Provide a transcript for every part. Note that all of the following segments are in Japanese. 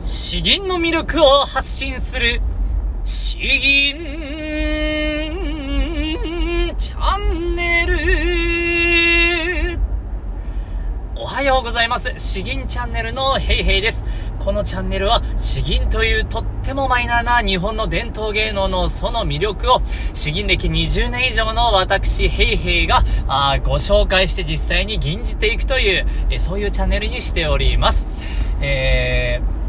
詩吟の魅力を発信する詩吟チャンネル。おはようございます。詩吟チャンネルのヘイヘイです。このチャンネルは詩吟というとってもマイナーな日本の伝統芸能のその魅力を詩吟歴20年以上の私ヘイヘイがあご紹介して実際に吟じていくというえそういうチャンネルにしております。えー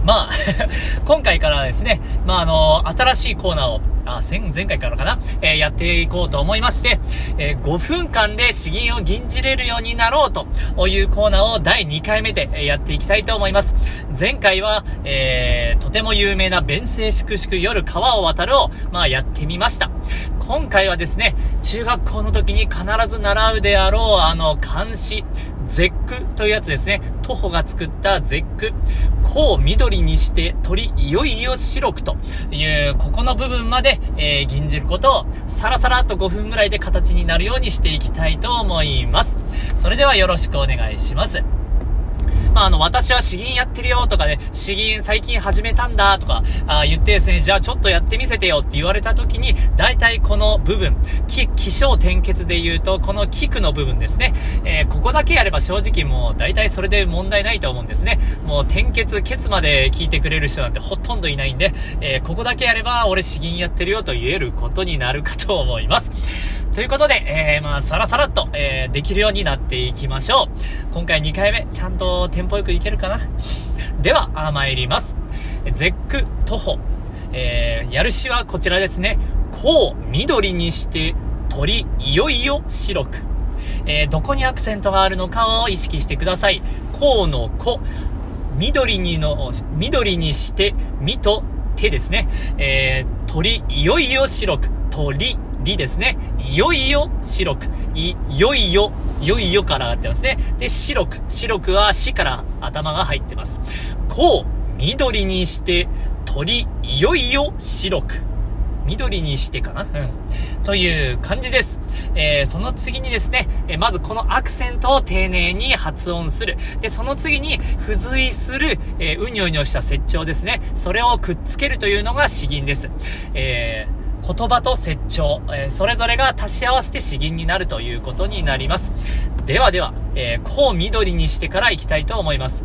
まあ 今回からですね、まあ、あの、新しいコーナーを、あ、前、前回からかな、えー、やっていこうと思いまして、えー、5分間で詩吟を吟じれるようになろうというコーナーを第2回目でやっていきたいと思います。前回は、えー、とても有名な弁声粛々夜川を渡るを、まあ、やってみました。今回はですね、中学校の時に必ず習うであろう、あの、漢詩、ゼックというやつですね。徒歩が作ったゼック。こう緑にして鳥いよいよ白くという、ここの部分まで、えー、吟じることを、さらさらと5分ぐらいで形になるようにしていきたいと思います。それではよろしくお願いします。まあ、あの、私は詩吟やってるよとかね、詩吟最近始めたんだとか、あ言ってですね、じゃあちょっとやってみせてよって言われた時に、大体この部分、気、気象転結で言うと、この菊の部分ですね。えー、ここだけやれば正直もう大体それで問題ないと思うんですね。もう転結、ケツまで聞いてくれる人なんてほとんどいないんで、えー、ここだけやれば俺詩吟やってるよと言えることになるかと思います。ということで、えー、まあ、さらさらっと、え、できるようになっていきましょう。今回2回目、ちゃんとテンポよくいけるかな？では、参ります。絶句、徒歩。えー、やるしはこちらですね。こう、緑にして、鳥、いよいよ白く。えー、どこにアクセントがあるのかを意識してください。こうのこ。緑にの、緑にして、みと手ですね。えー、鳥、いよいよ白く。鳥、りですね。いよいよ白く。いよいよ、よいよから上がってますね。で、白く。白くは死から頭が入ってます。こう、緑にして、鳥、いよいよ白く。緑にしてかな？うん。という感じです。えー、その次にですね、え、まずこのアクセントを丁寧に発音する。で、その次に付随する、えー、うにょうにょした接調ですね。それをくっつけるというのが詩吟です。えー言葉と接聴、えー、それぞれが足し合わせて詩吟になるということになります。ではでは、えー、こう緑にしてから行きたいと思います。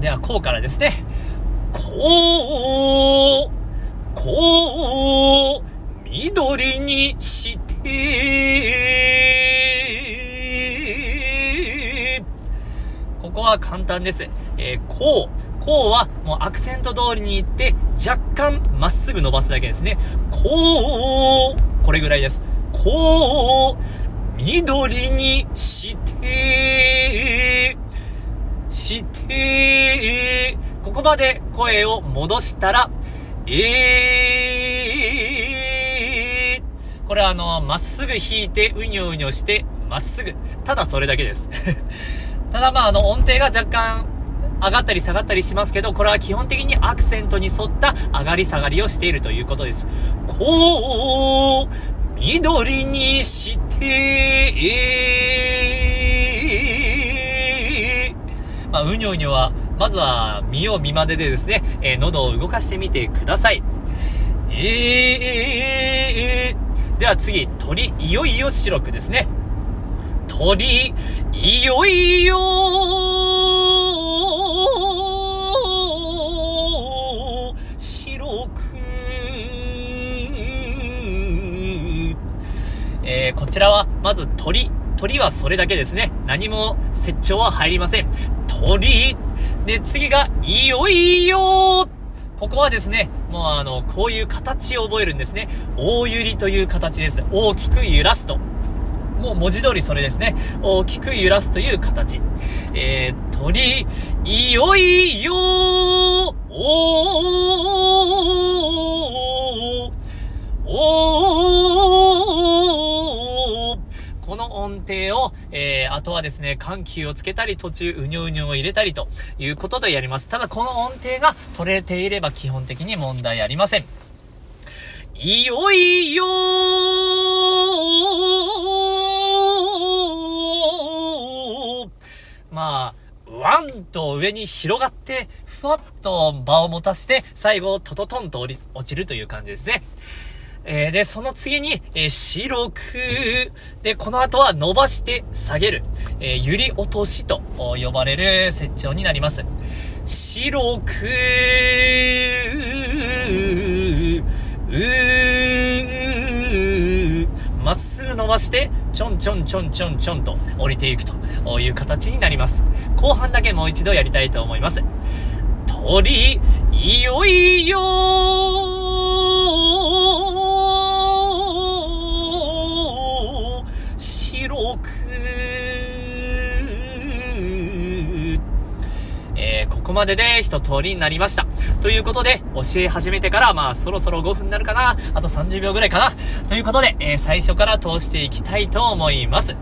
では、こうからですね。こう、こう、緑にして、ここは簡単です。えー、こう、こうはもうアクセント通りに行って若干まっすぐ伸ばすだけですね。こう、これぐらいです。こう、緑にして、して、ここまで声を戻したら、えー、これはあの、まっすぐ弾いて、うにょうにょして、まっすぐ。ただそれだけです。ただまあ、あの、音程が若干上がったり下がったりしますけど、これは基本的にアクセントに沿った上がり下がりをしているということです。こう、緑にして、まあ、うにょうにょは、まずは、見よう見まねでですね、えー、喉を動かしてみてください。えー、では次、鳥、いよいよ白くですね。鳥、いよいよえー、こちらは、まず鳥。鳥はそれだけですね。何も接聴は入りません。鳥。で、次が、いよいよここはですね、もうあの、こういう形を覚えるんですね。大揺りという形です。大きく揺らすと。もう文字通りそれですね。大きく揺らすという形。えー、鳥、いよいよおーお程を、えー、あとはですね、緩急をつけたり、途中、うにょうにょを入れたりということでやります。ただ、この音程が取れていれば基本的に問題ありません。いよいよまあ、ワンと上に広がって、ふわっと場を持たせて、最後、トトトンと落ちるという感じですね。えー、で、その次に、えー、白く、で、この後は伸ばして下げる、えー、揺り落としと呼ばれる設長になります。白く、うまっすぐ伸ばして、ちょんちょんちょんちょんちょんと降りていくという形になります。後半だけもう一度やりたいと思います。鳥、いよいよここまでで一通りになりました。ということで、教え始めてから、まあ、そろそろ5分になるかな。あと30秒ぐらいかな。ということで、えー、最初から通していきたいと思います。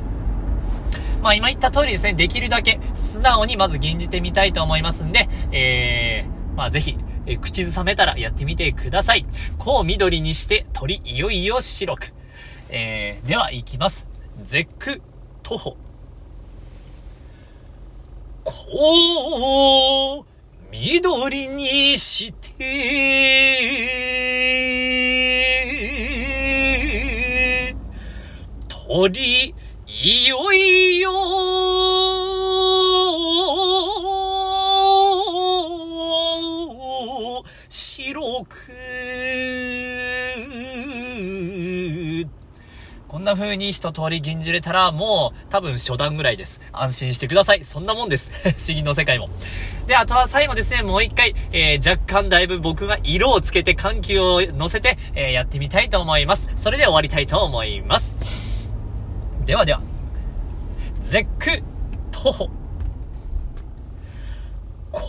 まあ、今言った通りですね、できるだけ素直にまず吟じてみたいと思いますんで、えー、まあ、ぜひ、えー、口ずさめたらやってみてください。こう緑にして鳥いよいよ白く。えー、では行きます。絶句、徒歩。こう、緑にして、鳥、いよいよ、こんな風に一通り吟じれたら、もう多分初段ぐらいです。安心してください。そんなもんです。詩吟の世界も。で、あとは最後ですね、もう一回、えー、若干だいぶ僕が色をつけて緩急を乗せて、えー、やってみたいと思います。それで終わりたいと思います。ではでは、絶句、徒歩。こ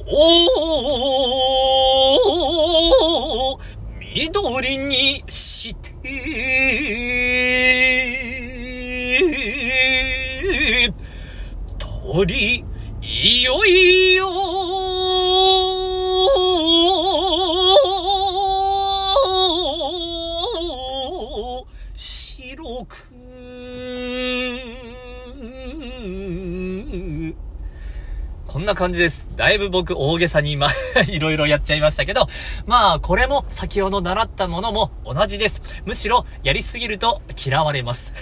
う、緑にして、鳥、いよいよ、白くこんな感じです。だいぶ僕大げさに今 いろいろやっちゃいましたけど、まあ、これも先ほど習ったものも同じです。むしろ、やりすぎると嫌われます。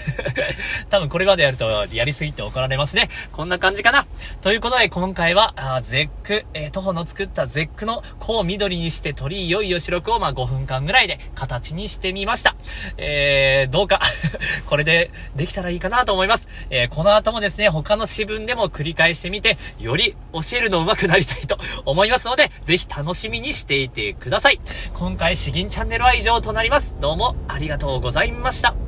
多分これまでやると、やりすぎて怒られますね。こんな感じかな。ということで、今回は、あゼック、えー、徒歩の作ったゼックの、こう緑にして鳥いよいよ白くを、まあ5分間ぐらいで形にしてみました。えー、どうか これでできたらいいかなと思います。えー、この後もですね、他の詩文でも繰り返してみて、より教えるの上手くなりたいと思いますので、ぜひ楽しみにしていてください。今回、詩吟チャンネルは以上となります。どうもありがとうございました。